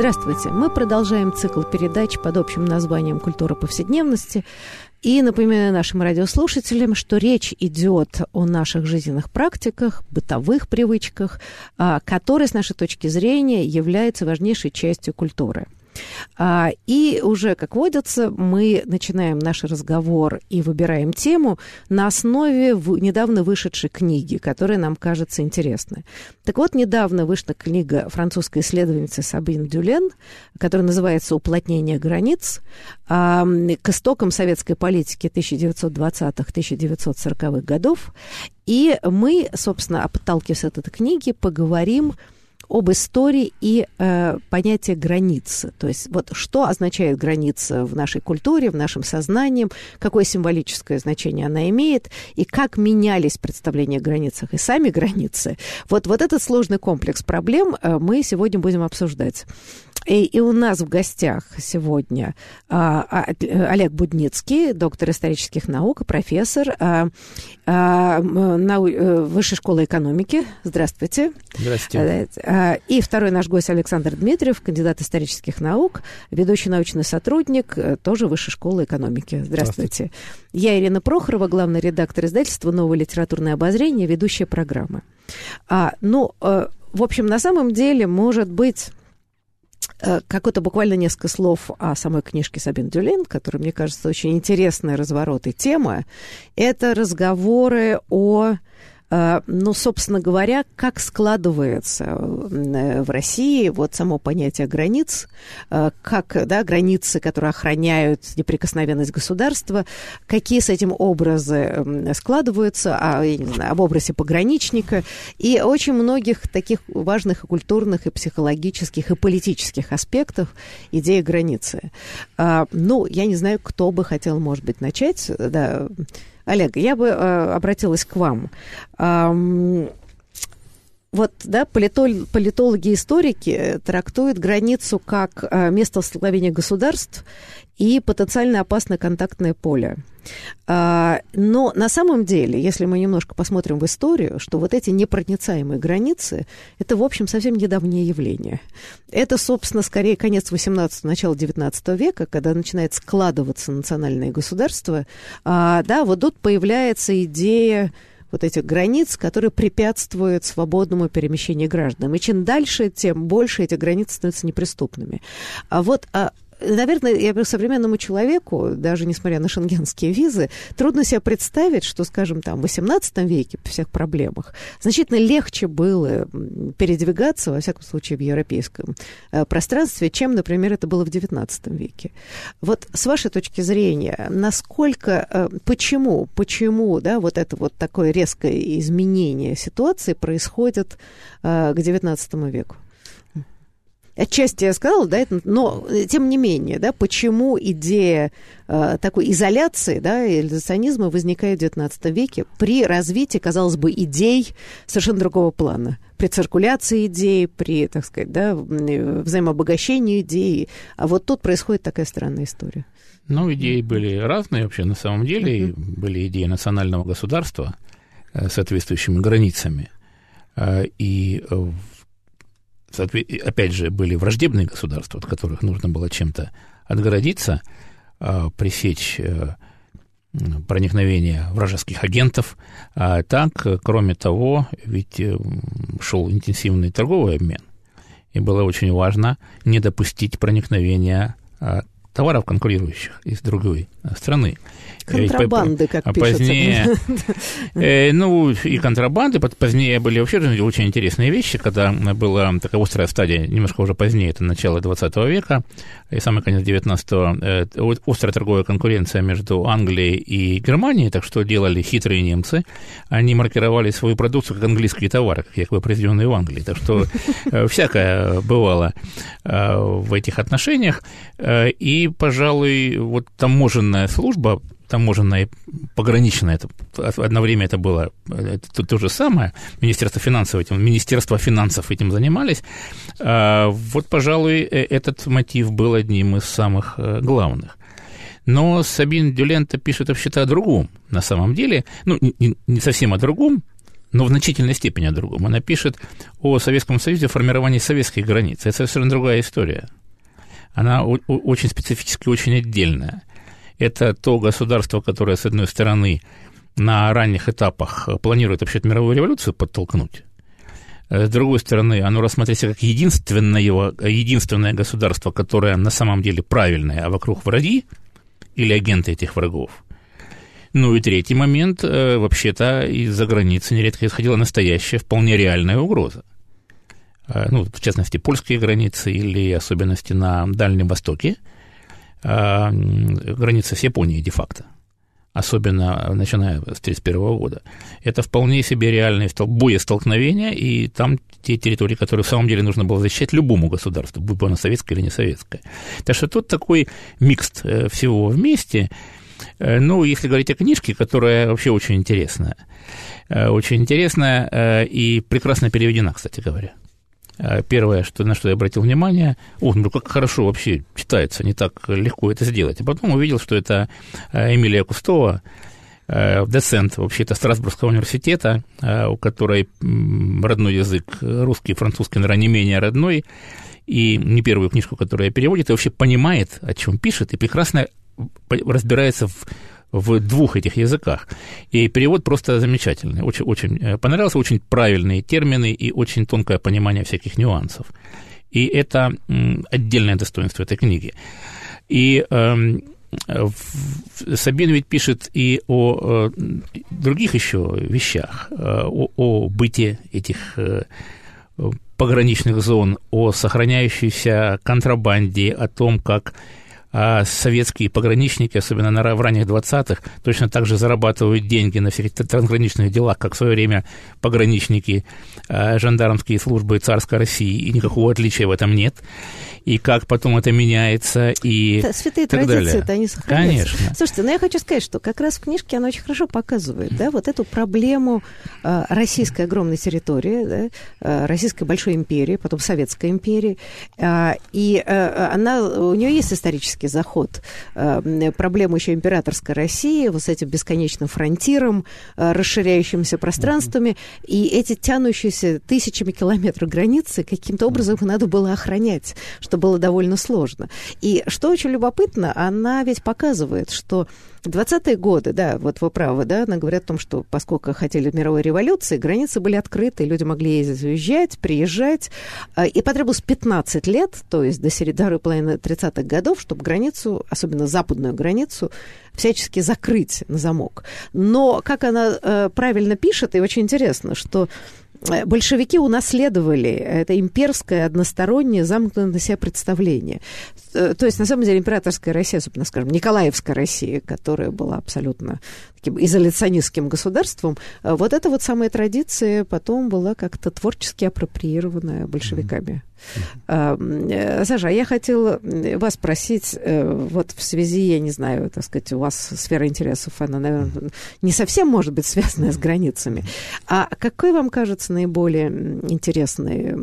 Здравствуйте. Мы продолжаем цикл передач под общим названием «Культура повседневности». И напоминаю нашим радиослушателям, что речь идет о наших жизненных практиках, бытовых привычках, а, которые, с нашей точки зрения, являются важнейшей частью культуры – и уже, как водится, мы начинаем наш разговор и выбираем тему на основе недавно вышедшей книги, которая нам кажется интересной. Так вот, недавно вышла книга французской исследовательницы Сабин Дюлен, которая называется «Уплотнение границ», а, к истокам советской политики 1920-1940-х годов. И мы, собственно, подталкиваясь от этой книги, поговорим об истории и э, понятие границы. То есть вот что означает граница в нашей культуре, в нашем сознании, какое символическое значение она имеет, и как менялись представления о границах и сами границы. Вот, вот этот сложный комплекс проблем э, мы сегодня будем обсуждать. И, и у нас в гостях сегодня а, а, Олег Будницкий, доктор исторических наук, профессор а, а, нау, э, Высшей школы экономики. Здравствуйте. Здравствуйте. А, и второй наш гость Александр Дмитриев, кандидат исторических наук, ведущий научный сотрудник, э, тоже Высшей школы экономики. Здравствуйте. Здравствуйте. Я Ирина Прохорова, главный редактор издательства «Новое литературное обозрение», ведущая программы. А, ну, в общем, на самом деле, может быть Э, какое-то буквально несколько слов о самой книжке Сабин Дюлин, которая, мне кажется, очень интересная разворот и тема. Это разговоры о Э, ну, собственно говоря, как складывается э, в России вот само понятие границ, э, как да, границы, которые охраняют неприкосновенность государства, какие с этим образы складываются, а, об образе пограничника, и очень многих таких важных и культурных, и психологических, и политических аспектов идеи границы. Ну, я не знаю, кто бы хотел, может быть, начать, да, Олег, я бы э, обратилась к вам. Эм, вот, да, политол, политологи историки трактуют границу как э, место столкновения государств и потенциально опасное контактное поле. А, но на самом деле, если мы немножко посмотрим в историю, что вот эти непроницаемые границы, это, в общем, совсем недавнее явление. Это, собственно, скорее конец 18 начало 19 века, когда начинает складываться национальное государство. А, да, вот тут появляется идея вот этих границ, которые препятствуют свободному перемещению граждан. И чем дальше, тем больше эти границы становятся неприступными. А вот а наверное, я говорю, современному человеку, даже несмотря на шенгенские визы, трудно себе представить, что, скажем, там, в XVIII веке при всех проблемах значительно легче было передвигаться, во всяком случае, в европейском э, пространстве, чем, например, это было в XIX веке. Вот с вашей точки зрения, насколько, э, почему, почему, да, вот это вот такое резкое изменение ситуации происходит э, к XIX веку? Отчасти я сказала, да, это, но э, тем не менее, да, почему идея э, такой изоляции, да, изоляционизма возникает в XIX веке при развитии, казалось бы, идей совершенно другого плана, при циркуляции идей, при, так сказать, да, э, взаимообогащении идей, а вот тут происходит такая странная история. Ну, идеи были разные вообще на самом деле, uh-huh. были идеи национального государства с соответствующими границами, и опять же, были враждебные государства, от которых нужно было чем-то отгородиться, а, пресечь э, проникновение вражеских агентов. А так, кроме того, ведь э, шел интенсивный торговый обмен, и было очень важно не допустить проникновения а, товаров, конкурирующих из другой страны. Контрабанды, как а позднее, э, Ну, и контрабанды. Позднее были вообще очень интересные вещи, когда была такая острая стадия, немножко уже позднее, это начало 20 века, и самый конец 19-го, э, острая торговая конкуренция между Англией и Германией, так что делали хитрые немцы. Они маркировали свою продукцию как английские товары, как произведенные в Англии. Так что э, всякое бывало э, в этих отношениях. И пожалуй, вот таможенная служба, таможенная пограничная, это, одно время это было это то, то же самое, Министерство финансов этим, Министерство финансов этим занимались, а, вот, пожалуй, э, этот мотив был одним из самых э, главных. Но Сабин Дюлента пишет вообще-то о другом, на самом деле, ну, не, не совсем о другом, но в значительной степени о другом. Она пишет о Советском Союзе, формировании советских границ. Это совершенно другая история. Она очень специфически, очень отдельная. Это то государство, которое, с одной стороны, на ранних этапах планирует вообще мировую революцию подтолкнуть, с другой стороны, оно рассматривается как единственное, единственное государство, которое на самом деле правильное, а вокруг враги или агенты этих врагов. Ну и третий момент, э, вообще-то из-за границы нередко исходила настоящая, вполне реальная угроза. Э, ну, в частности, польские границы или особенности на Дальнем Востоке – а, границы с Японией де-факто, особенно начиная с 1931 года. Это вполне себе реальные боестолкновения, и там те территории, которые в самом деле нужно было защищать любому государству, будь оно советское или не советское. Так что тут такой микс э, всего вместе. Э, ну, если говорить о книжке, которая вообще очень интересная, очень интересная и прекрасно переведена, кстати говоря. А, первое, что, на что я обратил внимание, о, ну как хорошо вообще читается, не так легко это сделать. А потом увидел, что это а, Эмилия Кустова, а, доцент вообще-то Страсбургского университета, у которой родной язык русский французский, наверное, не менее родной, и не первую книжку, которую я переводит, и вообще понимает, о чем пишет, и прекрасно разбирается в в двух этих языках. И перевод просто замечательный. Очень, очень э, понравился, очень правильные термины и очень тонкое понимание всяких нюансов. И это отдельное достоинство этой книги. И э, Сабин ведь пишет и о э, других еще вещах, э, о, о быте этих пограничных зон, о сохраняющейся контрабанде, о том, как а советские пограничники, особенно на, в ранних 20-х, точно так же зарабатывают деньги на всяких трансграничных делах, как в свое время пограничники а, жандармские службы царской России, и никакого отличия в этом нет и как потом это меняется, и это, Святые так традиции, это они сохраняются. Конечно. Слушайте, ну я хочу сказать, что как раз в книжке она очень хорошо показывает, да, вот эту проблему э, российской огромной территории, да, э, российской большой империи, потом советской империи, э, и э, она, у нее есть исторический заход, э, проблему еще императорской России, вот с этим бесконечным фронтиром, э, расширяющимися пространствами, mm-hmm. и эти тянущиеся тысячами километров границы каким-то образом mm-hmm. надо было охранять, что было довольно сложно. И что очень любопытно, она ведь показывает, что 20-е годы, да, вот вы правы, да, она говорит о том, что поскольку хотели мировой революции, границы были открыты, люди могли ездить, уезжать, приезжать, а, и потребовалось 15 лет, то есть до середины половины 30-х годов, чтобы границу, особенно западную границу, всячески закрыть на замок. Но, как она э, правильно пишет, и очень интересно, что большевики унаследовали это имперское одностороннее замкнутое на себя представление. Э, то есть, на самом деле, императорская Россия, особенно, скажем, Николаевская Россия, которая была абсолютно таким изоляционистским государством, э, вот эта вот самая традиция потом была как-то творчески апроприирована большевиками. Mm-hmm. Саша, а я хотела вас спросить, вот в связи, я не знаю, так сказать, у вас сфера интересов, она, наверное, не совсем может быть связанная с границами. А какой вам кажется наиболее интересные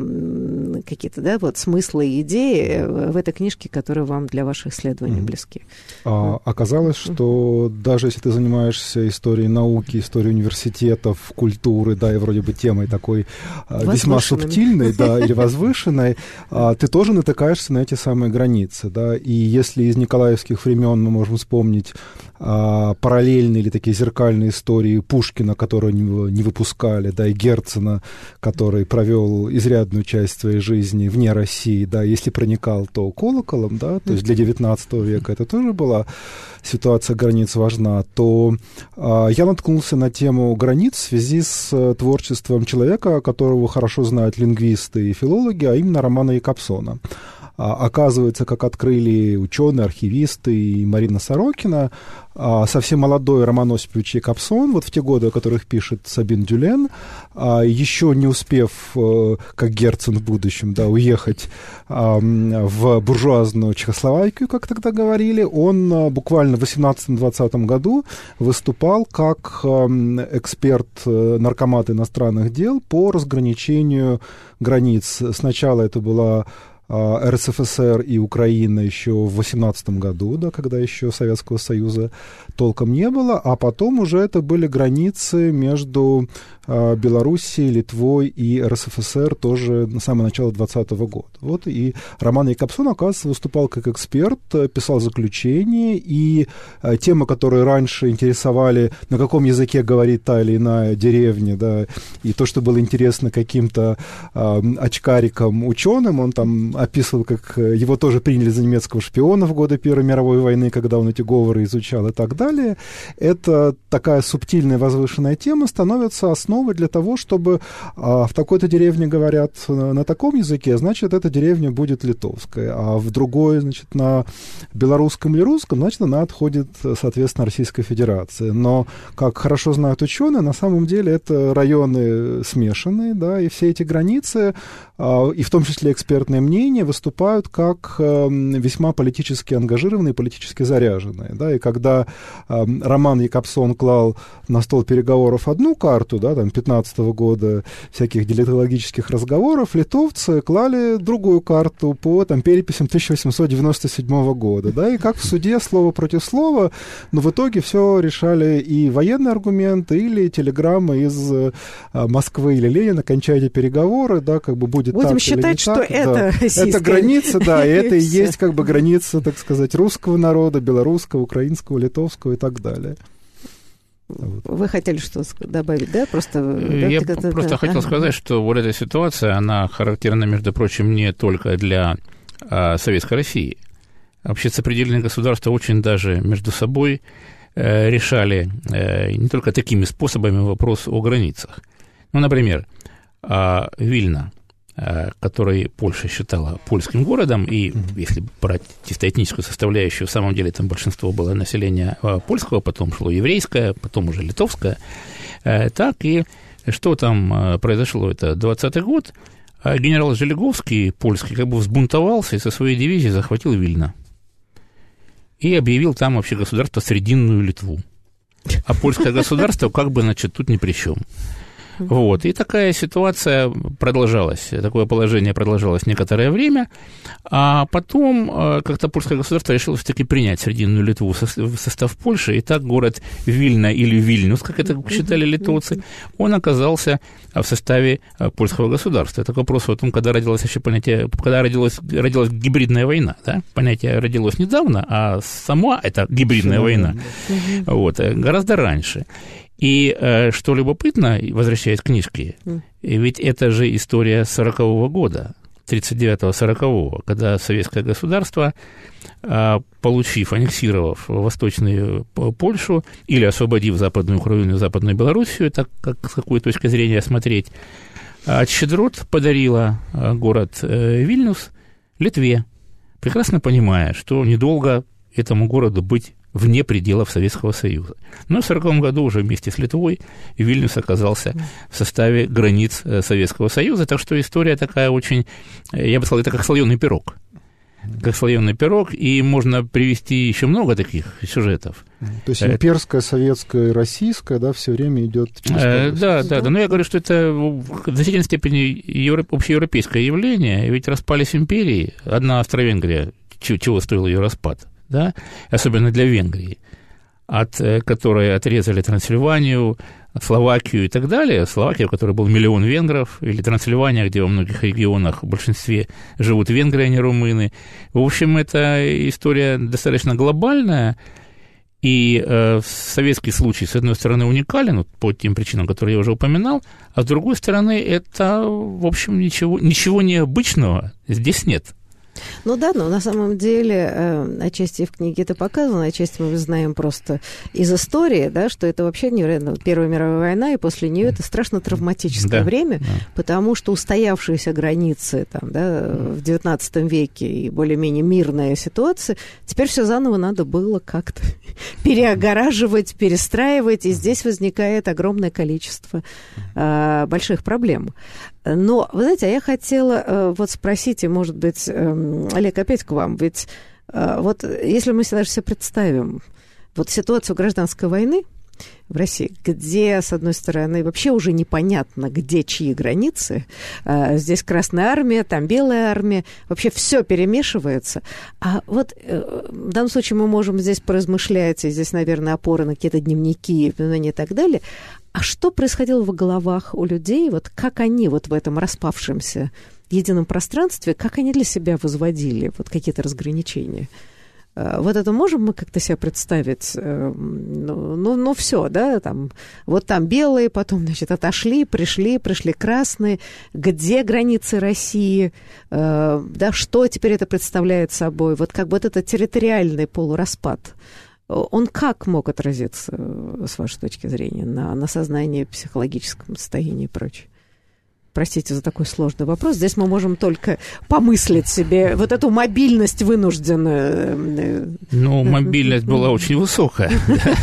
какие-то, да, вот смыслы и идеи в этой книжке, которые вам для ваших исследований mm-hmm. близки? А, оказалось, что даже если ты занимаешься историей науки, историей университетов, культуры, да, и вроде бы темой такой а, весьма субтильной, да, или возвышенной, а, ты тоже натыкаешься на эти самые границы, да, и если из николаевских времен мы можем вспомнить а, параллельные или такие зеркальные истории Пушкина, которого не выпускали, да, и Герцена, который провел изрядную часть своей жизни вне России, да, если проникал, то колоколом, да, то есть для XIX века это тоже была ситуация границ важна, то а, я наткнулся на тему границ в связи с а, творчеством человека, которого хорошо знают лингвисты и филологи, а именно Романа Якобсона. Оказывается, как открыли ученые, архивисты и Марина Сорокина, а, совсем молодой Роман Осипович Якобсон, вот в те годы, о которых пишет Сабин Дюлен, а, еще не успев, э, как Герцен в будущем, да, уехать в буржуазную Чехословакию, как тогда говорили, он а, буквально в 18-20 году выступал как эксперт э, наркомат иностранных дел по разграничению границ. Сначала это была а, РСФСР и Украина еще в 18 году, да, когда еще Советского Союза толком не было, а потом уже это были границы между а, Белоруссией, Литвой и РСФСР тоже на самое начало 2020 года. Вот и Роман Якобсон, оказывается, выступал как эксперт, писал заключение, и а, темы, которые раньше интересовали, на каком языке говорит та или иная деревня, да, и то, что было интересно каким-то очкарикам, ученым, он там описывал, как э, его тоже приняли за немецкого шпиона в годы Первой мировой войны, когда он эти говоры изучал и так далее. Это такая субтильная возвышенная тема становится основой для того, чтобы а, в такой-то деревне говорят на таком языке, значит, эта деревня будет литовская, а в другой, значит, на белорусском или русском, значит, она отходит, соответственно, Российской Федерации. Но, как хорошо знают ученые, на самом деле это районы смешанные, да, и все эти границы, а, и в том числе экспертное мнение, менее выступают как эм, весьма политически ангажированные, политически заряженные. Да, и когда эм, Роман Якобсон клал на стол переговоров одну карту, да, там, 15 -го года всяких диалектологических разговоров, литовцы клали другую карту по там, переписям 1897 года. Да, и как в суде слово против слова, но в итоге все решали и военные аргументы, или телеграммы из э, Москвы или Ленина, кончайте переговоры, да, как бы будет Будем так считать, или не что это да это граница, да, и это и есть как бы граница, так сказать, русского народа, белорусского, украинского, литовского и так далее. Вы хотели что добавить, да? Просто, Я да, просто да. хотел сказать, что вот эта ситуация, она характерна, между прочим, не только для а, Советской России. Вообще сопредельные государства очень даже между собой э, решали э, не только такими способами вопрос о границах. Ну, например, э, Вильна Э, который Польша считала польским городом, и если брать чисто этническую составляющую, в самом деле там большинство было населения э, польского, потом шло еврейское, потом уже литовское, э, так и что там произошло, это 20-й год, генерал Желеговский, польский, как бы взбунтовался и со своей дивизией захватил Вильно. И объявил там вообще государство Срединную Литву. А польское государство как бы, значит, тут ни при чем. Вот. И такая ситуация продолжалась, такое положение продолжалось некоторое время, а потом э, как-то польское государство решило все-таки принять Срединную Литву в состав Польши, и так город Вильна или Вильнюс, как это считали литовцы, он оказался в составе э, польского государства. Это вопрос о том, когда родилось еще понятие, когда родилась, родилась гибридная война, да? понятие родилось недавно, а сама эта гибридная война вот, э, гораздо раньше. И э, что любопытно, возвращаясь к книжке, ведь это же история 40-го года, 39-40-го, когда советское государство, э, получив, аннексировав Восточную Польшу или освободив Западную Украину и Западную Белоруссию, так как с какой точки зрения смотреть, от щедрот подарила город Вильнюс Литве, прекрасно понимая, что недолго этому городу быть вне пределов Советского Союза. Но в 1940 году уже вместе с Литвой Вильнюс оказался в составе границ э, Советского Союза, так что история такая очень, э, я бы сказал, это как слоеный пирог как слоеный пирог, и можно привести еще много таких сюжетов. То есть э, имперская, советская и российская, да, все время идет через э, Да, да, да. Но я говорю, что это в значительной степени европ... общеевропейское явление, ведь распались империи. Одна Австро-Венгрия, чего стоил ее распад? Да, особенно для Венгрии, от э, которой отрезали Трансильванию, Словакию и так далее, Словакия, в которой был миллион венгров, или Трансильвания, где во многих регионах в большинстве живут венгры, а не румыны. В общем, это история достаточно глобальная, и э, советский случай, с одной стороны, уникален вот, по тем причинам, которые я уже упоминал, а с другой стороны, это, в общем, ничего, ничего необычного здесь нет. Ну да, но на самом деле э, отчасти в книге это показано, отчасти мы знаем просто из истории, да, что это вообще невероятно. Первая мировая война, и после нее это страшно травматическое да, время, да. потому что устоявшиеся границы там, да, в XIX веке и более-менее мирная ситуация, теперь все заново надо было как-то переогораживать, перестраивать, и здесь возникает огромное количество э, больших проблем. Но, вы знаете, а я хотела э, вот спросить, и, может быть, э, Олег, опять к вам, ведь э, вот если мы даже себе представим вот ситуацию гражданской войны, в России, где, с одной стороны, вообще уже непонятно, где чьи границы. Э, здесь Красная Армия, там Белая Армия. Вообще все перемешивается. А вот э, в данном случае мы можем здесь поразмышлять, и здесь, наверное, опоры на какие-то дневники и так далее. А что происходило в головах у людей, вот как они вот в этом распавшемся едином пространстве, как они для себя возводили вот какие-то разграничения? Э, вот это можем мы как-то себе представить? Э, ну, ну, ну все, да, там, вот там белые, потом, значит, отошли, пришли, пришли красные. Где границы России? Э, да, что теперь это представляет собой? Вот как вот это территориальный полураспад он как мог отразиться, э, с вашей точки зрения, на, на сознании, психологическом состоянии и прочее? Простите за такой сложный вопрос. Здесь мы можем только помыслить себе вот эту мобильность вынужденную. Ну, мобильность была очень высокая.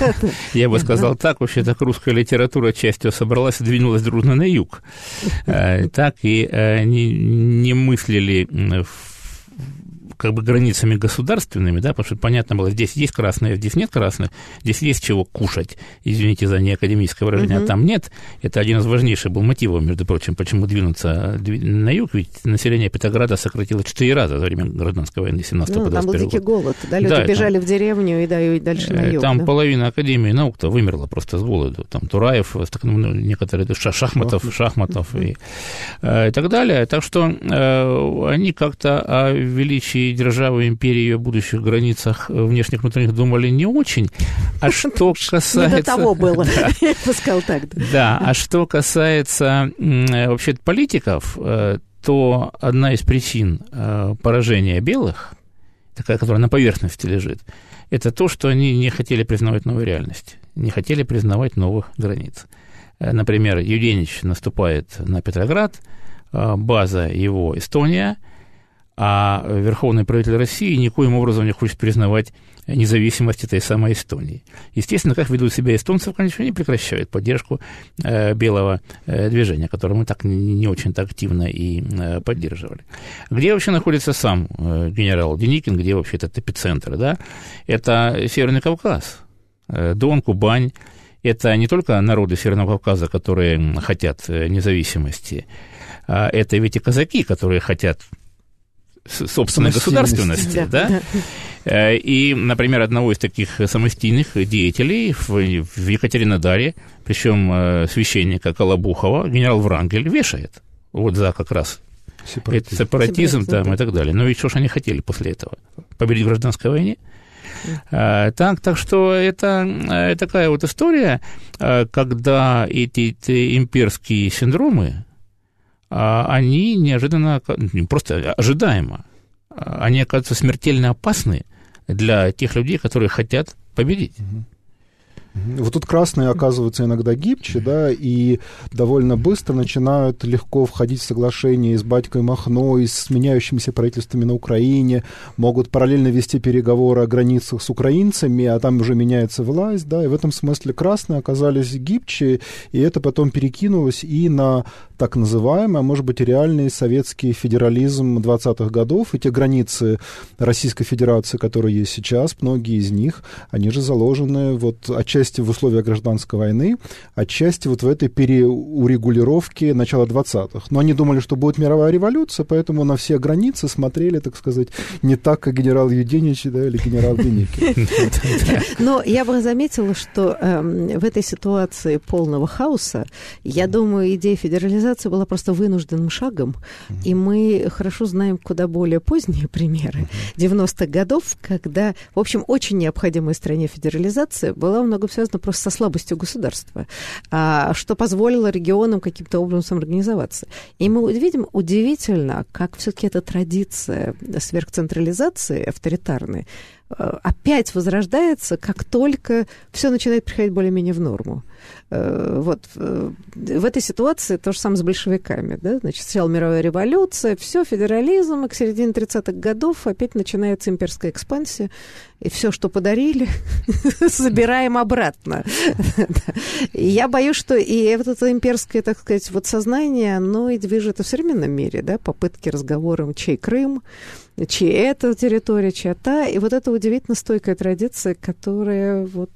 Я бы сказал так. Вообще так русская литература частью собралась и двинулась дружно на юг. Э, так и они э, не мыслили в как бы границами государственными, да, потому что понятно было, здесь есть красные, здесь нет красных, здесь есть чего кушать, извините за неакадемическое выражение, угу. а там нет. Это один из важнейших был мотивов, между прочим, почему двинуться на юг, ведь население Петрограда сократилось четыре раза за время гражданской войны 17 ну, там был дикий голод, да, люди да, бежали там, в деревню и, да, и дальше на юг. Там да? половина Академии наук-то вымерла просто с голоду, там Тураев, ну, некоторые Шахматов, Шахматов и, э, и так далее, так что э, они как-то о величии державы, империи о будущих границах внешних внутренних думали не очень. А что касается... Не до того было, я бы сказал так. Да, а что касается вообще политиков, э, то одна из причин э, поражения белых, такая, которая на поверхности лежит, это то, что они не хотели признавать новую реальность, не хотели признавать новых границ. Э, например, Юденич наступает на Петроград, база его Эстония – а верховный правитель России никоим образом не хочет признавать независимость этой самой Эстонии. Естественно, как ведут себя эстонцы, конечно, не прекращают поддержку э, белого э, движения, которое мы так не, не очень-то активно и э, поддерживали. Где вообще находится сам э, генерал Деникин, где вообще этот эпицентр, да? Это Северный Кавказ, э, Дон, Кубань, это не только народы Северного Кавказа, которые хотят э, независимости, а это ведь и казаки, которые хотят собственной государственности, да? Э, и, например, одного из таких самостийных деятелей в, в Екатеринодаре, причем э, священника Колобухова, генерал Врангель вешает вот за как раз сепаратизм, сепаратизм там, и так далее. Но ведь что ж они хотели после этого? Победить в гражданской войне? Mm. Так, так что это э, такая вот история, когда эти, эти имперские синдромы, а они неожиданно, просто ожидаемо, они оказываются смертельно опасны для тех людей, которые хотят победить. Вот тут красные оказываются иногда гибче, да, и довольно быстро начинают легко входить в соглашение с батькой Махно, и с меняющимися правительствами на Украине, могут параллельно вести переговоры о границах с украинцами, а там уже меняется власть, да, и в этом смысле красные оказались гибче, и это потом перекинулось и на так называемый, а может быть реальный советский федерализм 20-х годов, и те границы Российской Федерации, которые есть сейчас, многие из них, они же заложены вот отчасти отчасти в условиях гражданской войны, отчасти вот в этой переурегулировке начала 20-х. Но они думали, что будет мировая революция, поэтому на все границы смотрели, так сказать, не так, как генерал Юденич да, или генерал Деникин. Но я бы заметила, что эм, в этой ситуации полного хаоса, я думаю, идея федерализации была просто вынужденным шагом, и мы хорошо знаем куда более поздние примеры 90-х годов, когда, в общем, очень необходимая стране федерализация была много связано просто со слабостью государства, а, что позволило регионам каким-то образом самоорганизоваться. И мы видим удивительно, как все-таки эта традиция сверхцентрализации авторитарной опять возрождается, как только все начинает приходить более-менее в норму. Э, вот э, в этой ситуации то же самое с большевиками. Да? Значит, сначала мировая революция, все, федерализм, и к середине 30-х годов опять начинается имперская экспансия, и все, что подарили, забираем обратно. Я боюсь, что и вот это имперское, так сказать, вот сознание, оно и движет в современном мире, да, попытки разговором, чей Крым, чья это территория, чья та. И вот это удивительно стойкая традиция, которая вот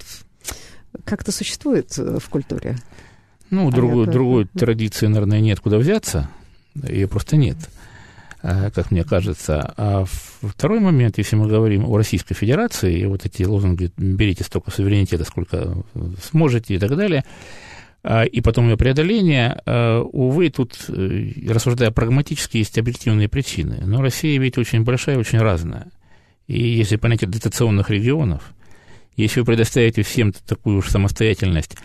как-то существует в культуре. Ну, а другой, я... другой традиции, наверное, нет куда взяться. Ее просто нет, а, как мне кажется. А второй момент, если мы говорим о Российской Федерации, и вот эти лозунги «берите столько суверенитета, сколько сможете» и так далее – и потом ее преодоление, а, увы, тут, э, рассуждая прагматически, есть объективные причины. Но Россия ведь очень большая и очень разная. И если понятие дотационных регионов, если вы предоставите всем такую уж самостоятельность,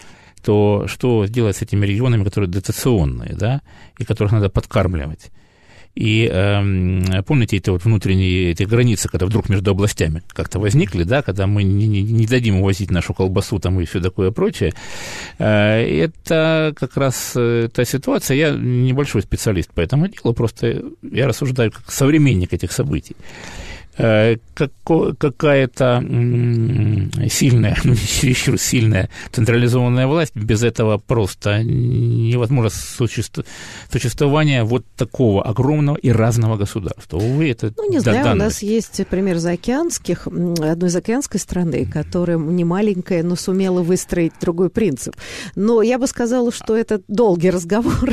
то что сделать с этими регионами, которые дотационные, да, и которых надо подкармливать? И э, помните эти вот внутренние эти границы, когда вдруг между областями как-то возникли, да, когда мы не, не, не дадим увозить нашу колбасу там и все такое прочее. Э, это как раз э, та ситуация. Я небольшой специалист по этому делу, просто я рассуждаю как современник этих событий. Э, какая-то сильная, ну, чересчур сильная централизованная власть, без этого просто невозможно существование вот такого огромного и разного государства. Увы, это Ну, не знаю, данность. у нас есть пример заокеанских, одной заокеанской страны, которая не маленькая, но сумела выстроить другой принцип. Но я бы сказала, что это долгий разговор.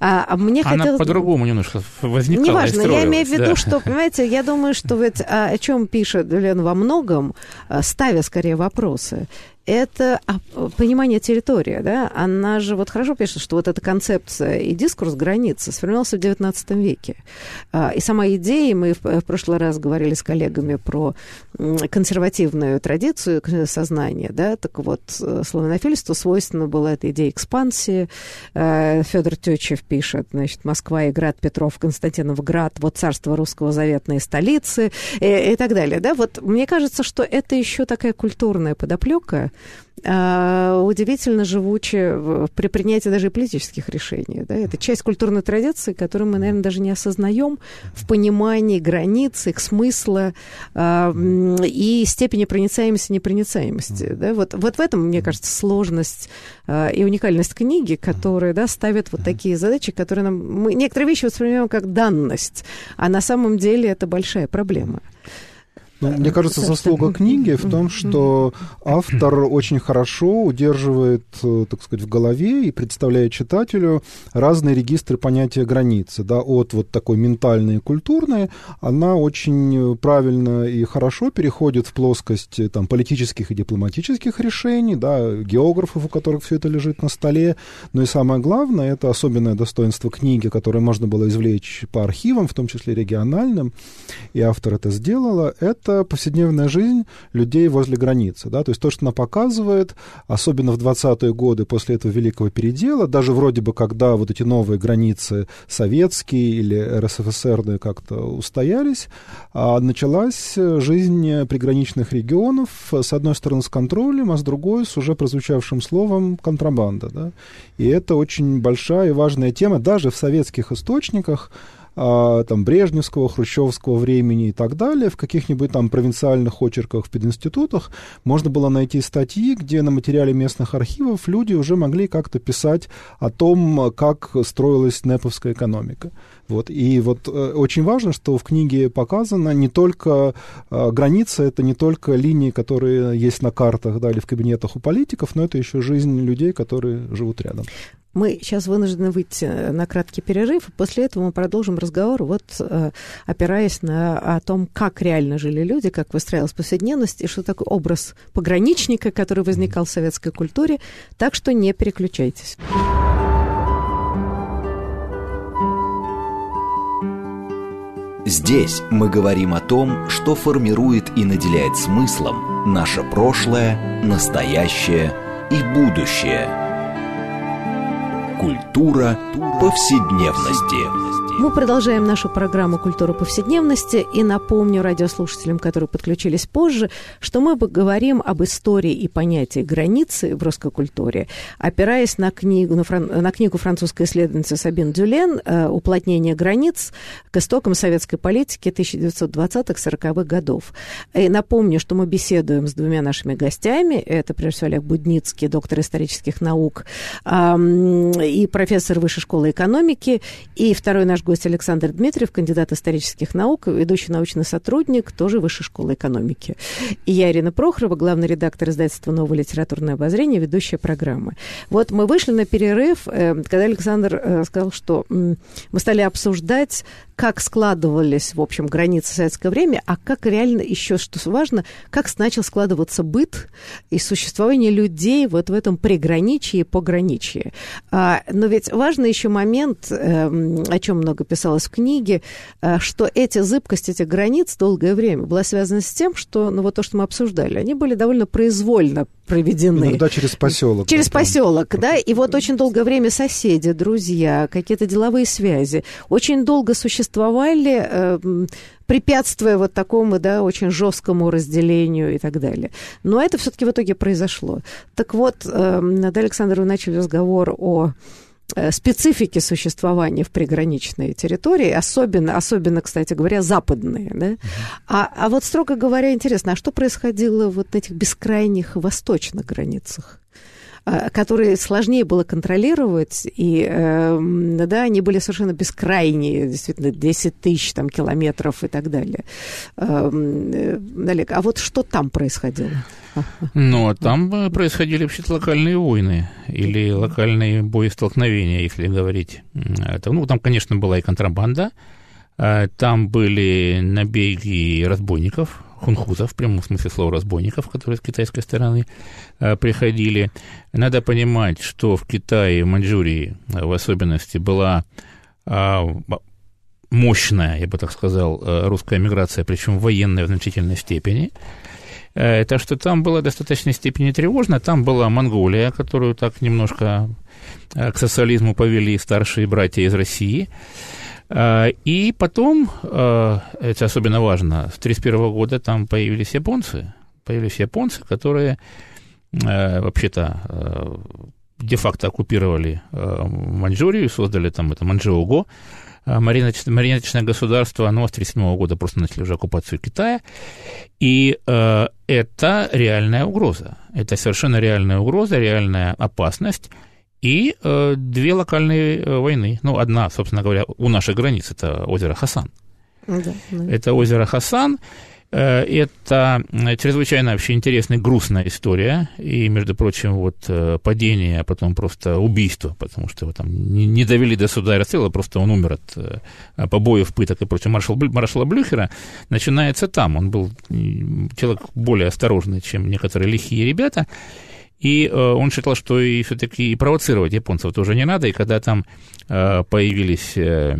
А, а мне Она хотелось... по-другому немножко возникала Неважно, я имею в виду, да. что, понимаете, я думаю, что ведь а, о чем пишет Лен во многом, а, ставя скорее вопросы, это понимание территории, да, она же вот хорошо пишет, что вот эта концепция и дискурс границы сформировался в XIX веке. А, и сама идея, мы в прошлый раз говорили с коллегами про консервативную традицию сознания, да, так вот, э, славянофильству свойственно была эта идея экспансии. Э, Федор Течев пишет, значит, Москва и Град, Петров, Константиновград, вот царство русского заветные столицы и, и так далее, да, вот мне кажется, что это еще такая культурная подоплека, удивительно живуче при принятии даже политических решений. Да? Это часть культурной традиции, которую мы, наверное, даже не осознаем в понимании границ, их смысла а, и степени проницаемости и непроницаемости. Да? Вот, вот в этом, мне кажется, сложность а, и уникальность книги, которая да, ставит вот такие задачи, которые нам... Мы некоторые вещи воспринимаем как данность, а на самом деле это большая проблема. Ну, мне кажется, заслуга книги в том, что автор очень хорошо удерживает, э, так сказать, в голове и представляет читателю разные регистры понятия границы, да, от вот такой ментальной и культурной, она очень правильно и хорошо переходит в плоскость э, там, политических и дипломатических решений, да, географов, у которых все это лежит на столе, но и самое главное, это особенное достоинство книги, которое можно было извлечь по архивам, в том числе региональным, и автор это сделала, это повседневная жизнь людей возле границы. Да? То есть то, что она показывает, особенно в 20-е годы после этого великого передела, даже вроде бы когда вот эти новые границы советские или РСФСРные как-то устоялись, а началась жизнь приграничных регионов, с одной стороны с контролем, а с другой с уже прозвучавшим словом контрабанда. Да? И это очень большая и важная тема даже в советских источниках, там, брежневского, хрущевского времени и так далее, в каких-нибудь там провинциальных очерках в пединститутах можно было найти статьи, где на материале местных архивов люди уже могли как-то писать о том, как строилась неповская экономика. Вот. И вот э, очень важно, что в книге показано не только э, граница, это не только линии, которые есть на картах да, или в кабинетах у политиков, но это еще жизнь людей, которые живут рядом. Мы сейчас вынуждены выйти на краткий перерыв, и после этого мы продолжим разговор, вот э, опираясь на о том, как реально жили люди, как выстраивалась повседневность, и что такое образ пограничника, который возникал в советской культуре. Так что не переключайтесь. Здесь мы говорим о том, что формирует и наделяет смыслом наше прошлое, настоящее и будущее. Культура повседневности. Мы продолжаем нашу программу «Культура повседневности» и напомню радиослушателям, которые подключились позже, что мы говорим об истории и понятии границы в русской культуре, опираясь на книгу, на, фран, на книгу французской исследовательницы Сабин Дюлен э, «Уплотнение границ к истокам советской политики 1920-40-х годов». И напомню, что мы беседуем с двумя нашими гостями. Это, прежде всего, Олег Будницкий, доктор исторических наук и профессор Высшей школы экономики, и второй наш гость Александр Дмитриев, кандидат исторических наук, ведущий научный сотрудник, тоже Высшей школы экономики. И я, Ирина Прохорова, главный редактор издательства «Новое литературное обозрение», ведущая программы. Вот мы вышли на перерыв, э, когда Александр э, сказал, что мы стали обсуждать как складывались, в общем, границы советского времени, а как реально еще, что важно, как начал складываться быт и существование людей вот в этом приграничии и пограничье. А, но ведь важный еще момент, эм, о чем много писалось в книге, э, что эти зыбкости этих границ долгое время была связана с тем, что, ну вот то, что мы обсуждали, они были довольно произвольно проведены. Иногда через поселок. Через поселок, да, и вот очень долгое время соседи, друзья, какие-то деловые связи, очень долго существовали, э, препятствуя вот такому, да, очень жесткому разделению и так далее. Но это все-таки в итоге произошло. Так вот, э, Надя Александровна, начали разговор о специфики существования в приграничной территории, особенно, особенно кстати говоря, западные. Да? А, а вот, строго говоря, интересно, а что происходило вот на этих бескрайних восточных границах? Э, которые сложнее было контролировать, и э, да, они были совершенно бескрайние, действительно, 10 тысяч там, километров и так далее. Эм, э, Олег, а вот что там происходило? Ну, а там происходили вообще-то локальные войны или локальные боестолкновения, если говорить. Это, ну, там, конечно, была и контрабанда, там были набеги разбойников, хунхузов, в прямом смысле слова разбойников, которые с китайской стороны э, приходили. Надо понимать, что в Китае, в Маньчжурии в особенности, была э, мощная, я бы так сказал, э, русская миграция, причем военная в значительной степени. Это что там было в достаточной степени тревожно. Там была Монголия, которую так немножко к социализму повели старшие братья из России. А, и потом, а, это особенно важно, с 1931 года там появились японцы, появились японцы, которые а, вообще-то де-факто оккупировали Маньчжурию, создали там это Маньчжоуго, марионеточное государство, оно с 1937 года просто начали уже оккупацию Китая, и это реальная угроза, это совершенно реальная угроза, реальная опасность, и э, две локальные э, войны. Ну, одна, собственно говоря, у нашей границ, это озеро Хасан. Да, да. Это озеро Хасан. Э, это чрезвычайно вообще интересная, грустная история. И, между прочим, вот э, падение, а потом просто убийство, потому что его там не, не довели до суда и расстрела, просто он умер от побоев, пыток и прочего. Маршал, маршала Блюхера начинается там. Он был человек более осторожный, чем некоторые лихие ребята. И э, он считал, что и все-таки и провоцировать японцев тоже не надо. И когда там э, появились э,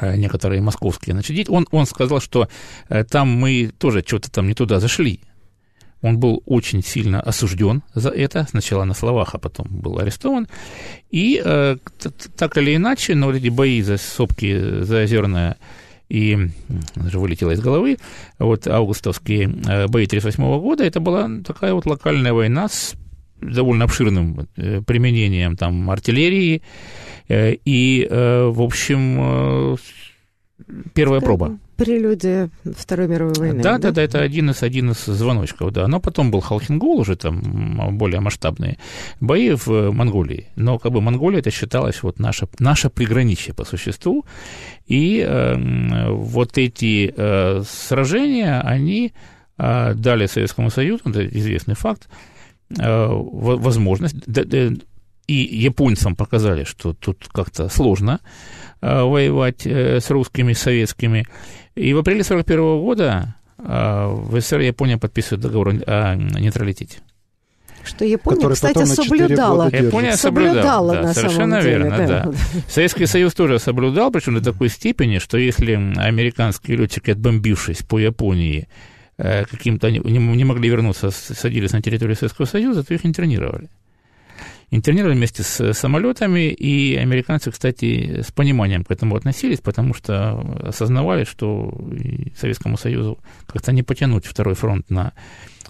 некоторые московские значит, он, он сказал, что там мы тоже что-то там не туда зашли. Он был очень сильно осужден за это, сначала на словах, а потом был арестован. И э, так или иначе, но эти бои за сопки, за озерное и даже вылетело из головы, вот августовские э, бои 1938 года, это была такая вот локальная война с довольно обширным э, применением там артиллерии, э, и, в общем, первая проба прелюдия Второй мировой войны. Да, да, да, это один из, один из звоночков, да. Но потом был Халхингол, уже там более масштабные бои в Монголии. Но как бы Монголия это считалось вот наше, наше приграничье по существу. И э, вот эти э, сражения, они э, дали Советскому Союзу, это известный факт, э, возможность, и японцам показали, что тут как-то сложно э, воевать э, с русскими, советскими. И в апреле 1941 года а, в СССР Япония подписывает договор о нейтралитете. Что Япония, кстати, соблюдала. Япония соблюдала, да, на совершенно самом деле, верно, да. да. Советский Союз тоже соблюдал, причем до такой степени, что если американские летчики, отбомбившись по Японии, каким-то не могли вернуться, садились на территорию Советского Союза, то их интернировали интернировали вместе с самолетами, и американцы, кстати, с пониманием к этому относились, потому что осознавали, что Советскому Союзу как-то не потянуть второй фронт на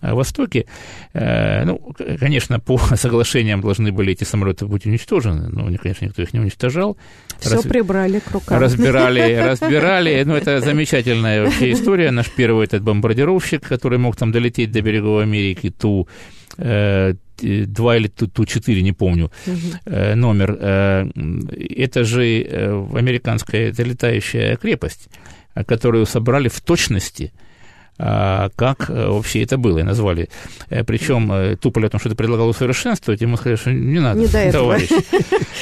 Востоке. Э, ну, конечно, по соглашениям должны были эти самолеты быть уничтожены, но, конечно, никто их не уничтожал. Все Раз... прибрали к рукам. Разбирали, разбирали. Ну, это замечательная вообще история. Наш первый этот бомбардировщик, который мог там долететь до берегов Америки, ту э, 2 или Ту-4, не помню угу. номер. Э, это же э, американская это летающая крепость, которую собрали в точности как вообще это было, и назвали. Причем Туполь о том, что ты предлагал усовершенствовать, ему сказали, что не надо, не до товарищ.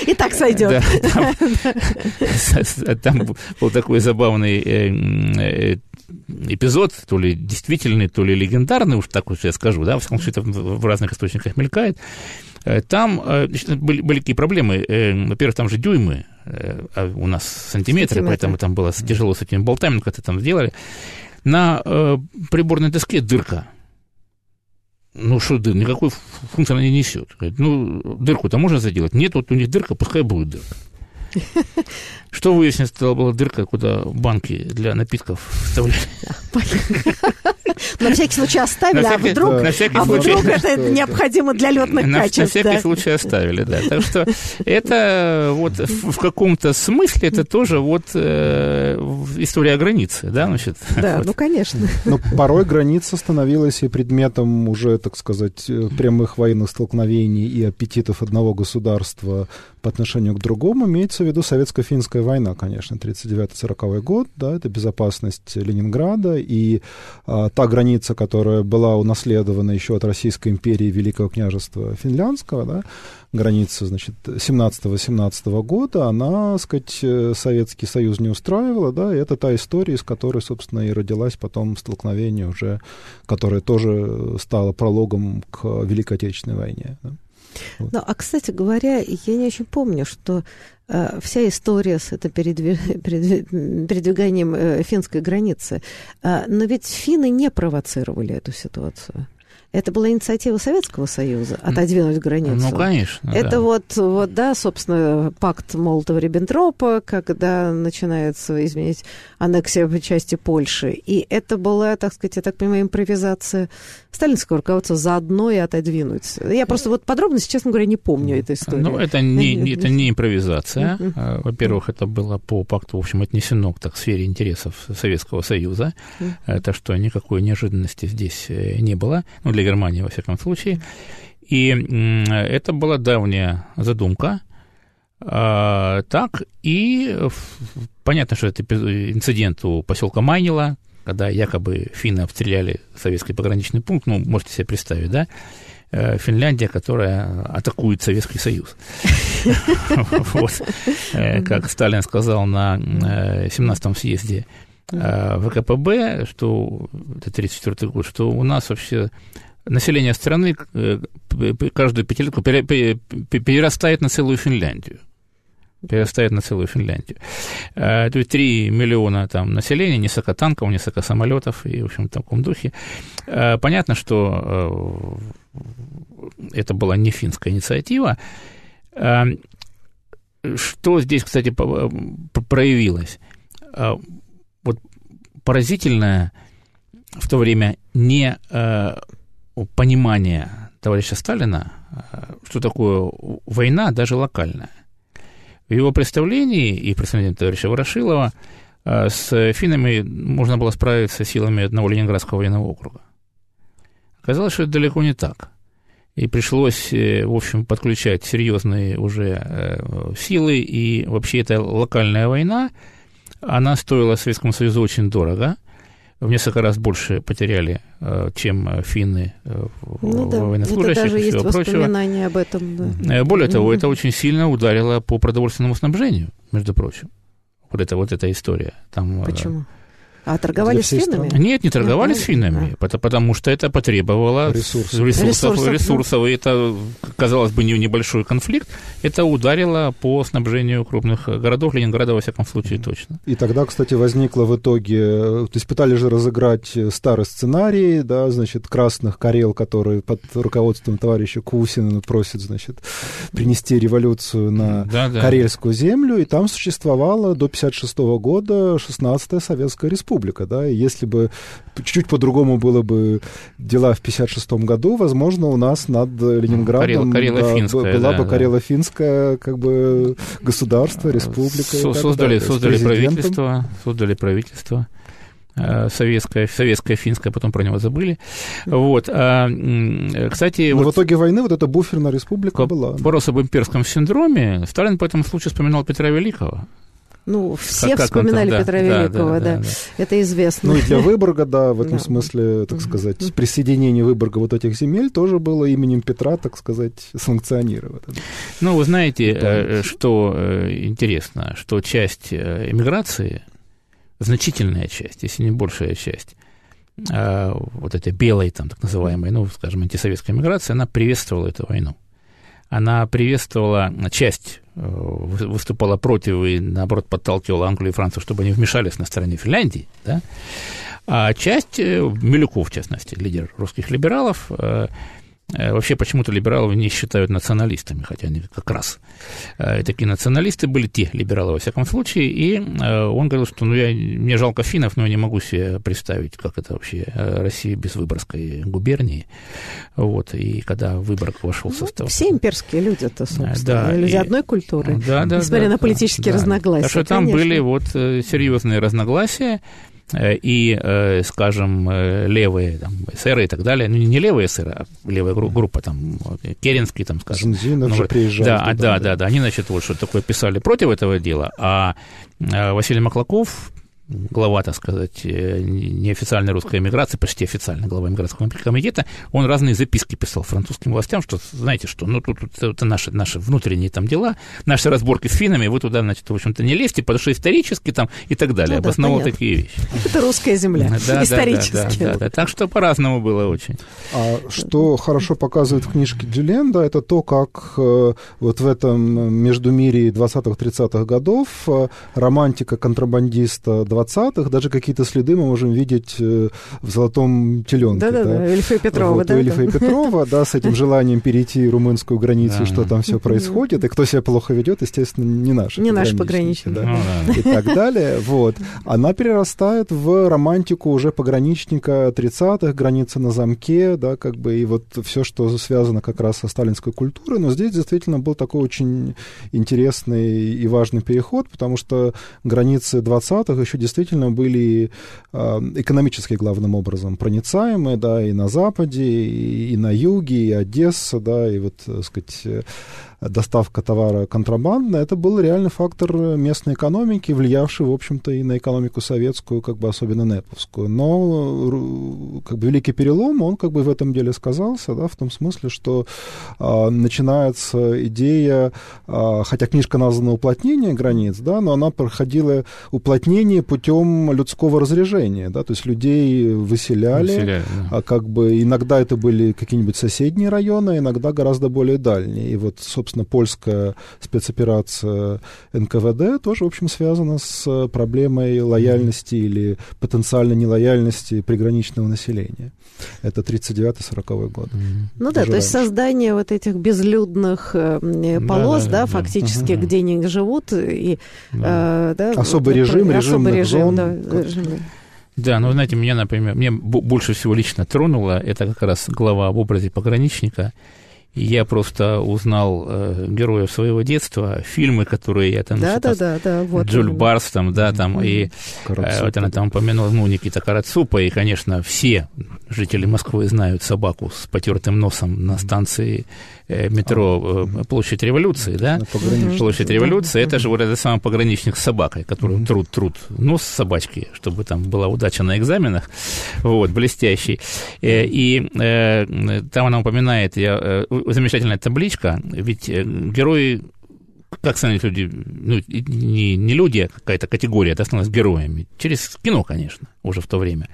И так сойдет. Там был такой забавный эпизод, то ли действительный, то ли легендарный, уж так вот я скажу, да, во всяком случае, это в разных источниках мелькает. Э, там э, были, были какие проблемы. Э, во-первых, там же дюймы, а у нас сантиметры, Сантиметр. поэтому там было тяжело с этими болтами, но как-то там сделали. На приборной доске дырка. Ну, что дыр, никакой функции она не несет. Ну, дырку-то можно заделать? Нет, вот у них дырка, пускай будет дырка. Что выяснилось, это была дырка, куда банки для напитков вставляли. На всякий случай оставили, а вдруг, а вдруг это необходимо для летных качеств. На всякий случай оставили, да. Так что это вот в каком-то смысле это тоже вот э, история границы, да, значит. Да, ну, конечно. Но порой граница становилась и предметом уже, так сказать, прямых военных столкновений и аппетитов одного государства по отношению к другому. Имеется в виду советско-финская война, конечно, 39-40 год, да, это безопасность Ленинграда и а, та граница, которая была унаследована еще от Российской империи Великого княжества Финляндского, да, граница, значит, 17-18 года, она, так сказать, э, Советский Союз не устраивала, да, и это та история, из которой, собственно, и родилась потом столкновение уже, которое тоже стало прологом к Великой Отечественной войне. Да. Ну, а, кстати говоря, я не очень помню, что э, вся история с это передвиж... передвиганием э, финской границы, э, но ведь финны не провоцировали эту ситуацию. Это была инициатива Советского Союза отодвинуть границу. Ну, конечно. Это да. вот, вот, да, собственно, пакт Молотова-Риббентропа, когда начинается, извините, аннексия по части Польши. И это была, так сказать, я так понимаю, импровизация сталинского руководства заодно и отодвинуть. Я просто вот подробности, честно говоря, не помню этой истории. Ну, это не, это не импровизация. А, во-первых, это было по пакту, в общем, отнесено к так, сфере интересов Советского Союза, так что никакой неожиданности здесь э, не было. Ну, для Германии, во всяком случае. И это была давняя задумка. А, так, и понятно, что это инцидент у поселка Майнила, когда якобы финны обстреляли советский пограничный пункт, ну, можете себе представить, да, э, Финляндия, которая атакует Советский Союз. Э, как Сталин сказал на 17-м э, съезде ВКПБ, что это 1934 год, что у нас вообще население страны э, каждую пятилетку перерастает на целую Финляндию. Перерастает на целую Финляндию. Э, то есть 3 миллиона там населения, несколько танков, несколько самолетов и, в общем, в таком духе. Э, понятно, что это была не финская инициатива. Что здесь, кстати, проявилось? Вот поразительное в то время не понимания товарища Сталина, э, что такое война, даже локальная. В его представлении и представлении товарища Ворошилова э, с финнами можно было справиться силами одного Ленинградского военного округа. Оказалось, что это далеко не так. И пришлось, э, в общем, подключать серьезные уже силы, и вообще эта локальная война, она стоила Советскому Союзу очень дорого – в несколько раз больше потеряли, э, чем финны э, ну, да. военнослужащих это даже и всего есть воспоминания об этом. Да. Э, более того, это очень сильно ударило по продовольственному снабжению, между прочим. Вот это вот эта история. Там, Почему? А торговали с финнами? Страны? Нет, не торговали с финнами, а. потому что это потребовало ресурсов, ресурсов, ресурсов, ресурсов и это, казалось бы, не небольшой конфликт, это ударило по снабжению крупных городов, Ленинграда, во всяком случае, точно. И тогда, кстати, возникло в итоге, то есть пытались же разыграть старый сценарий, да, значит, красных Карел, которые под руководством товарища Кусина просят, значит, принести революцию на да, да. Карельскую землю, и там существовала до 1956 года 16-я Советская Республика, да, и если бы чуть-чуть по-другому было бы дела в 1956 году, возможно, у нас над Ленинградом Карел, да, была да, бы Карело-финское как бы государство, республика. Создали, создали правительство, создали правительство. Э, советская, советская, финская, потом про него забыли. Вот. А, кстати... Но вот, в итоге войны вот эта буферная республика была. Вопрос об имперском синдроме. Сталин по этому случаю вспоминал Петра Великого. Ну, все как, вспоминали как Петра да, Великого, да, да, да. Это известно. Ну, и для Выборга, да, в этом да. смысле, так сказать, присоединение Выборга вот этих земель тоже было именем Петра, так сказать, санкционировано. Ну, вы знаете, э, что э, интересно, что часть эмиграции значительная часть, если не большая часть, а, вот этой белой, там, так называемой, ну, скажем, антисоветской миграции, она приветствовала эту войну. Она приветствовала, часть э, выступала против и, наоборот, подталкивала Англию и Францию, чтобы они вмешались на стороне Финляндии, да, а часть, э, Милюков, в частности, лидер русских либералов, э, вообще почему-то либералов не считают националистами, хотя они как раз э, такие националисты были, те либералы, во всяком случае, и э, он говорил, что ну, я, мне жалко финнов, но я не могу себе представить, как это вообще Россия без Выборгской губернии. Вот, и когда Выборг вошел в ну, состав... Все имперские люди это, собственно, да, люди и, одной культуры, да, да, несмотря да, на политические да, разногласия. Так что там конечно. были вот серьезные разногласия, Э, и, э, скажем, э, левые там, эсеры и так далее, ну, не левые эсеры, а левая группа, там, Керенский, там, скажем. Зинзинов ну, же приезжал. Да, туда, да, да, да, они, значит, вот что такое писали против этого дела, а Василий Маклаков, глава, так сказать, э, неофициальной русской эмиграции, почти официальный глава эмигрантского комитета, он разные записки писал французским властям, что, знаете что, ну, тут, тут это наши, наши внутренние там дела, наши разборки с финнами, вы туда, значит, в общем-то, не лезьте, потому что исторически там и так далее, ну, обосновал да, такие вещи. Это русская земля, да, исторически. Да, да, да, да, так что по-разному было очень. А что хорошо показывает в книжке Дюленда, это то, как э, вот в этом междумирии 20-30-х годов э, романтика контрабандиста 20-х, даже какие-то следы мы можем видеть э, в «Золотом теленке». Да-да-да, да? Петрова. Вот, да, у Ильфа и Петрова, да, с этим желанием перейти румынскую границу, что там все происходит, и кто себя плохо ведет, естественно, не наши Не наши пограничники. Да, ну и так далее. Вот. Она перерастает в романтику уже пограничника 30-х, границы на замке, да, как бы, и вот все, что связано как раз со сталинской культурой, но здесь действительно был такой очень интересный и важный переход, потому что границы 20-х еще действительно были а, экономически главным образом проницаемые, да, и на Западе, и, на Юге, и Одесса, да, и вот, так сказать, доставка товара контрабандная, это был реальный фактор местной экономики, влиявший, в общем-то, и на экономику советскую, как бы особенно неповскую. Но как бы великий перелом, он как бы в этом деле сказался, да, в том смысле, что а, начинается идея, а, хотя книжка названа «Уплотнение границ», да, но она проходила уплотнение путем людского разрежения, да, то есть людей выселяли, Выселяли, да. а как бы иногда это были какие-нибудь соседние районы, иногда гораздо более дальние. И вот, собственно, польская спецоперация НКВД тоже, в общем, связана с проблемой лояльности mm-hmm. или потенциальной нелояльности приграничного населения. Это 39-40 год. Mm-hmm. Ну да, то есть создание вот этих безлюдных э, полос, да, да, да фактически, uh-huh. где они живут, и да. Э, да, особый режим, особый режим, зон. Да, режим. Да, ну, знаете, меня, например, мне больше всего лично тронуло, это как раз глава в образе пограничника, я просто узнал э, героев своего детства, фильмы, которые я там... Да, да, да, да, вот. Джуль Барс там, да, там, mm-hmm. и э, вот она там упомянула, ну, Никита Карацупа, и, конечно, все жители Москвы знают собаку с потертым носом на станции метро а, Площадь Революции, да? Площадь Революции, это же вот этот самый пограничник с собакой, который труд, труд, нос собачки, чтобы там была удача на экзаменах, вот, блестящий. Э, и там она упоминает, я, замечательная табличка, ведь герои как становились люди, ну, не, не люди, а какая-то категория, это становилась героями? Через кино, конечно, уже в то время.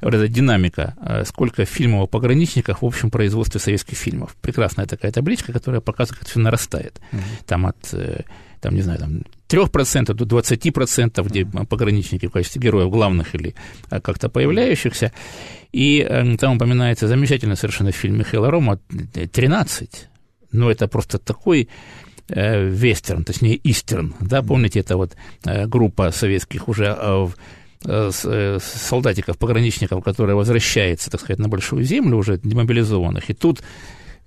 Вот эта динамика, э, сколько фильмов о пограничниках в общем производстве советских фильмов. Прекрасная такая табличка, которая показывает, как это все нарастает. Mm-hmm. Там от, э, там, не знаю, там 3% до 20%, где пограничники в качестве героев главных или э, как-то появляющихся. И там упоминается замечательный совершенно фильм Михаила Рома «13». Ну, это просто такой э, вестерн, точнее, истерн, да, помните, это вот э, группа советских уже э, солдатиков, пограничников, которая возвращается, так сказать, на Большую Землю, уже демобилизованных, и тут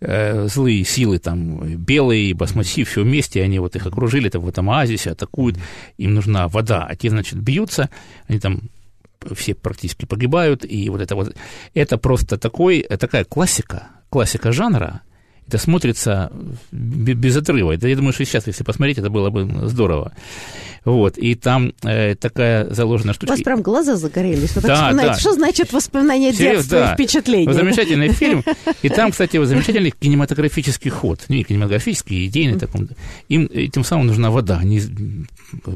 злые силы, там, белые, басмаси, все вместе, они вот их окружили там, в этом оазисе, атакуют, им нужна вода, а те, значит, бьются, они там все практически погибают, и вот это вот, это просто такой, такая классика, классика жанра, это смотрится без отрыва. Это, я думаю, что сейчас, если посмотреть, это было бы здорово. Вот, и там э, такая заложена штучка. У вас прям глаза загорелись. Вы да, так да. Что значит воспоминания Серьез, детства да. и впечатления? Замечательный фильм. И там, кстати, замечательный кинематографический ход. Не кинематографический, идейный такой. Им тем самым нужна вода. Они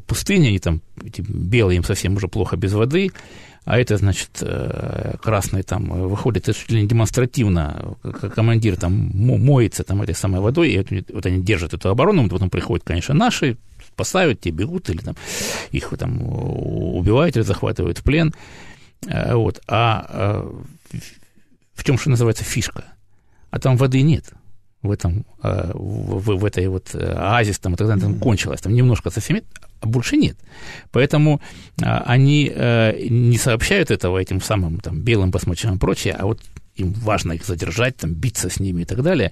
пустыня, они там эти белые, им совсем уже плохо без воды а это, значит, э, красный там выходит чуть ли не демонстративно, как командир там моется там этой самой водой, и вот они держат эту оборону, потом приходят, конечно, наши, спасают, те бегут, или там их там убивают или захватывают в плен. Э, вот. А э, в чем, что называется, фишка? А там воды нет в этом, в, в этой вот оазис, там, и тогда там кончилось, там немножко совсем, а больше нет. Поэтому а, они а, не сообщают этого этим самым там, белым посмотрям и прочее, а вот им важно их задержать, там, биться с ними и так далее.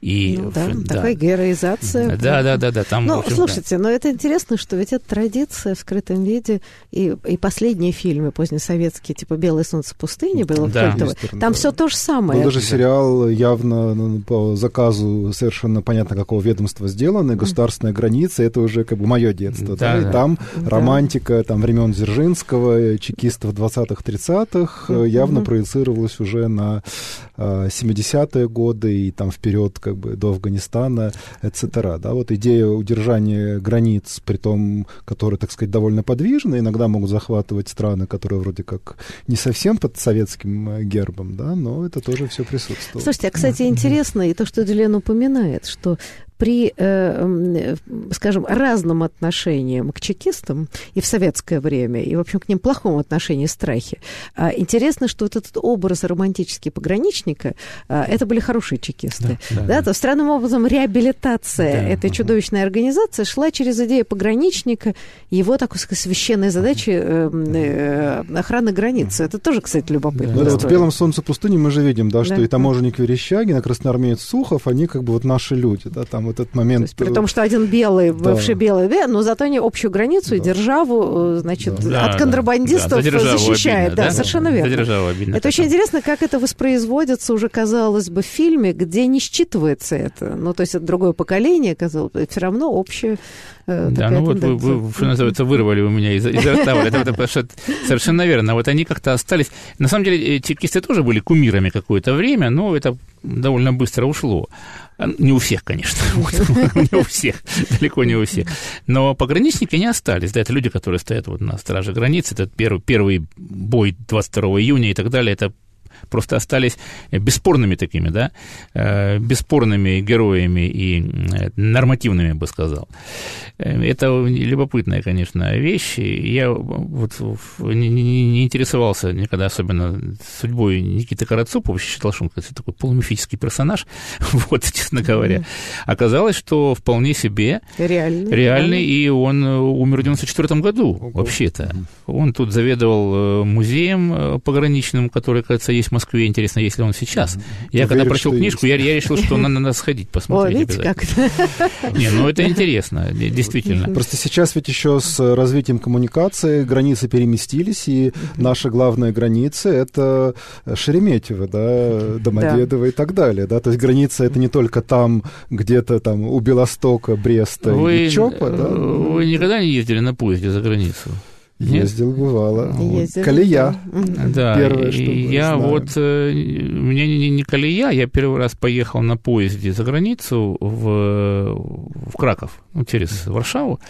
И, ну, да, да, такая героизация. Да, да, да, да. Там, ну, общем, слушайте, да. но это интересно, что ведь это традиция в скрытом виде, и, и последние фильмы позднесоветские, типа «Белое солнце пустыни» было да. культовое. Там да. все то же самое. Был даже сериал явно ну, по заказу совершенно понятно какого ведомства сделанный, «Государственная граница», это уже как бы мое детство. Да, да, да. И там да. романтика там, времен Дзержинского, чекистов 20-30-х mm-hmm. явно проецировалась уже на 70-е э, годы и там вперед как бы до Афганистана, etc. Да, вот идея удержания границ, при том, которые, так сказать, довольно подвижны, иногда могут захватывать страны, которые вроде как не совсем под советским э, гербом, да, но это тоже все присутствует. Слушайте, а, кстати, интересно и то, что Дилен упоминает, что при, э, скажем, разном отношении к чекистам и в советское время, и, в общем, к ним плохом отношении страхи. А интересно, что вот этот образ романтический пограничника, а, это были хорошие чекисты. Да, да, да, То странным образом реабилитация да, этой чудовищной организации шла через идею пограничника, его такой сказать, священной задачи э, э, охраны границы. Это тоже, кстати, любопытно. Да. Вот в «Белом солнце пустыни» мы же видим, да, что да. и таможенник Верещагин, и красноармеец Сухов, они как бы вот наши люди, да, там вот этот момент. То есть, при том, что один белый, да. бывший белый, но зато они общую границу да. и державу, э, значит, да. от контрабандистов да, да. защищает. Обидно, да, да, совершенно верно. Обидно, это очень интересно, как это воспроизводится уже, казалось бы, в фильме, где не считывается это. Ну, то есть это другое поколение, казалось бы, все равно общее э, да, ну вот вы, вы, что называется, вырвали у меня из, из рта. Это, это, это совершенно верно. Вот они как-то остались... На самом деле, чекисты тоже были кумирами какое-то время, но это довольно быстро ушло. Не у всех, конечно, не у всех, далеко не у всех. Но пограничники не остались, да, это люди, которые стоят вот на страже границы, это первый, бой 22 июня и так далее, это просто остались бесспорными такими, да, э, бесспорными героями и э, нормативными, я бы сказал. Э, это любопытная, конечно, вещь. Я вот не, интересовался никогда особенно судьбой Никиты Карацупова, считал, что он такой полумифический персонаж, вот, честно говоря. Оказалось, что вполне себе реальный, реальный и он умер в 94 году, вообще-то. Он тут заведовал музеем пограничным, который, кажется, есть в Москве. Интересно, если он сейчас. Я Уверен, когда прочел книжку, я, я решил, что надо, надо сходить посмотреть. О, видите, как Не, ну это интересно, действительно. Просто сейчас ведь еще с развитием коммуникации границы переместились, и наша главная граница — это Шереметьево, да, Домодедово да. и так далее. Да? То есть граница — это не только там, где-то там у Белостока, Бреста вы, и Чопа. Да? Вы никогда не ездили на поезде за границу? Ездил, бывало. Ездил, колея. Да, Первое, что и я знаю. вот, э, у меня не, не колея, я первый раз поехал на поезде за границу в, в Краков, ну, через Варшаву,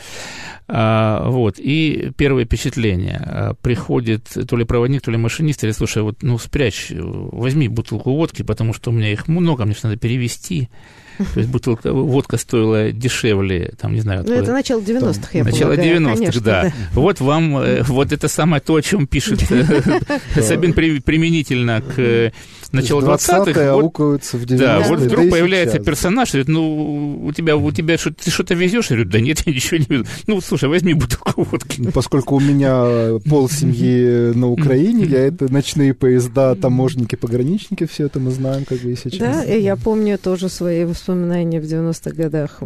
а, вот, и первое впечатление, а, приходит то ли проводник, то ли машинист, или, слушай, вот, ну, спрячь, возьми бутылку водки, потому что у меня их много, мне надо перевести, то есть бутылка водка стоила дешевле, там, не знаю... Ну, это начало 90-х, я Начало 90-х, да. Вот вам, э, вот это самое то, о чем пишет э, Сабин применительно к начало 20-х. Вот, в 90 Да, вот вдруг да появляется сейчас. персонаж, говорит, ну, у тебя, у тебя что, ты что-то везешь? Я говорю, да нет, я ничего не везу. Ну, слушай, возьми бутылку водки. Ну, поскольку у меня пол семьи на Украине, я это ночные поезда, таможенники, пограничники, все это мы знаем, как бы и сейчас. Да, и я помню тоже свои воспоминания в 90-х годах.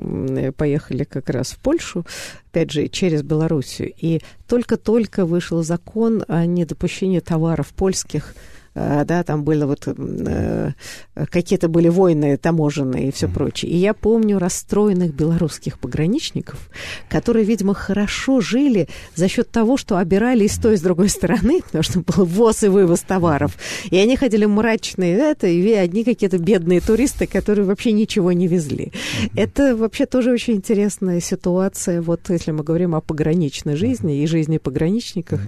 Поехали как раз в Польшу, опять же, через Белоруссию. И только-только вышел закон о недопущении товаров польских да, там были вот э, какие-то были войны таможенные и все mm-hmm. прочее. И я помню расстроенных белорусских пограничников, которые, видимо, хорошо жили за счет того, что обирали и с той, и с другой стороны, потому что был ввоз и вывоз товаров. И они ходили мрачные, это, и одни какие-то бедные туристы, которые вообще ничего не везли. Mm-hmm. Это вообще тоже очень интересная ситуация, вот если мы говорим о пограничной жизни и жизни пограничников,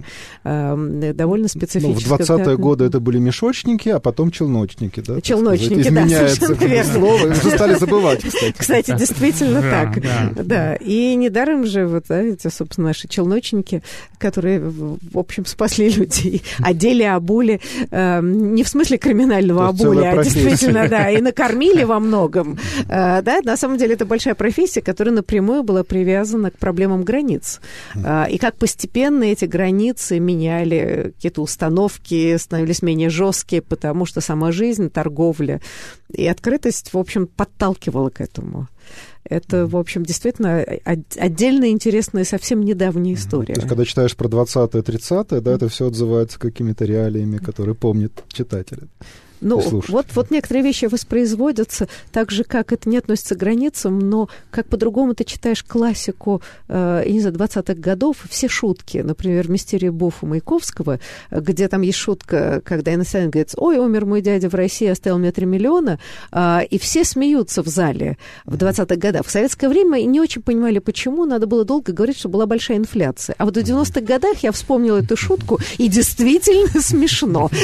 mm-hmm. довольно специфическая. Ну, в 20-е годы это были были мешочники, а потом челночники, да? Челночники, да, совершенно верно. Слово, уже стали забывать, кстати. Кстати, действительно так. Да, и недаром же вот эти, собственно, наши челночники, которые, в общем, спасли людей, одели, обули, эм, не в смысле криминального обули, а действительно, да, и накормили во многом. Э, да, на самом деле это большая профессия, которая напрямую была привязана к проблемам границ. Э, и как постепенно эти границы меняли какие-то установки, становились менее более жесткие, потому что сама жизнь, торговля и открытость, в общем, подталкивала к этому. Это, в общем, действительно отдельная интересная, совсем недавняя история. То есть, когда читаешь про 20-е, 30-е, да, это все отзывается какими-то реалиями, которые помнят читатели. Ну, вот, вот некоторые вещи воспроизводятся так же, как это не относится к границам, но как по-другому ты читаешь классику, э, не знаю, 20-х годов, все шутки, например, «Мистерия Бофа» Маяковского, где там есть шутка, когда иностранец говорит, ой, умер мой дядя в России, оставил мне 3 миллиона, э, и все смеются в зале в 20-х годах. В советское время не очень понимали, почему, надо было долго говорить, что была большая инфляция. А вот в 90-х годах я вспомнила эту шутку, и действительно смешно.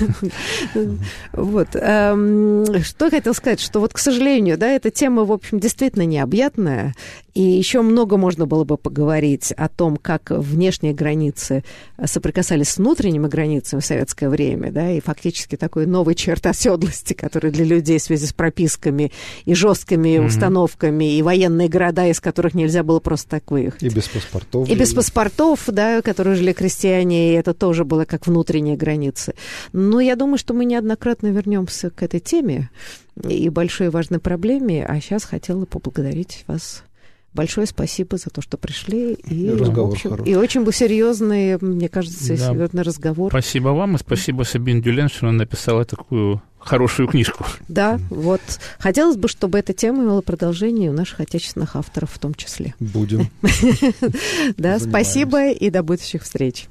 Вот. Эм, что хотел сказать, что вот, к сожалению, да, эта тема, в общем, действительно необъятная, и еще много можно было бы поговорить о том, как внешние границы соприкасались с внутренними границами в советское время, да, и фактически такой новый черт оседлости, который для людей в связи с прописками и жесткими mm-hmm. установками, и военные города, из которых нельзя было просто так выехать. И без паспортов. И без паспортов, да, которые жили крестьяне, и это тоже было как внутренние границы. Но я думаю, что мы неоднократно вернемся к этой теме и большой важной проблеме, а сейчас хотела поблагодарить вас большое спасибо за то, что пришли. И, разговор общем, и очень был серьезный, мне кажется, да. серьезный разговор. Спасибо вам, и спасибо Сабин Дюлен, что она написала такую хорошую книжку. Да, вот. Хотелось бы, чтобы эта тема имела продолжение у наших отечественных авторов в том числе. Будем. Да, спасибо и до будущих встреч.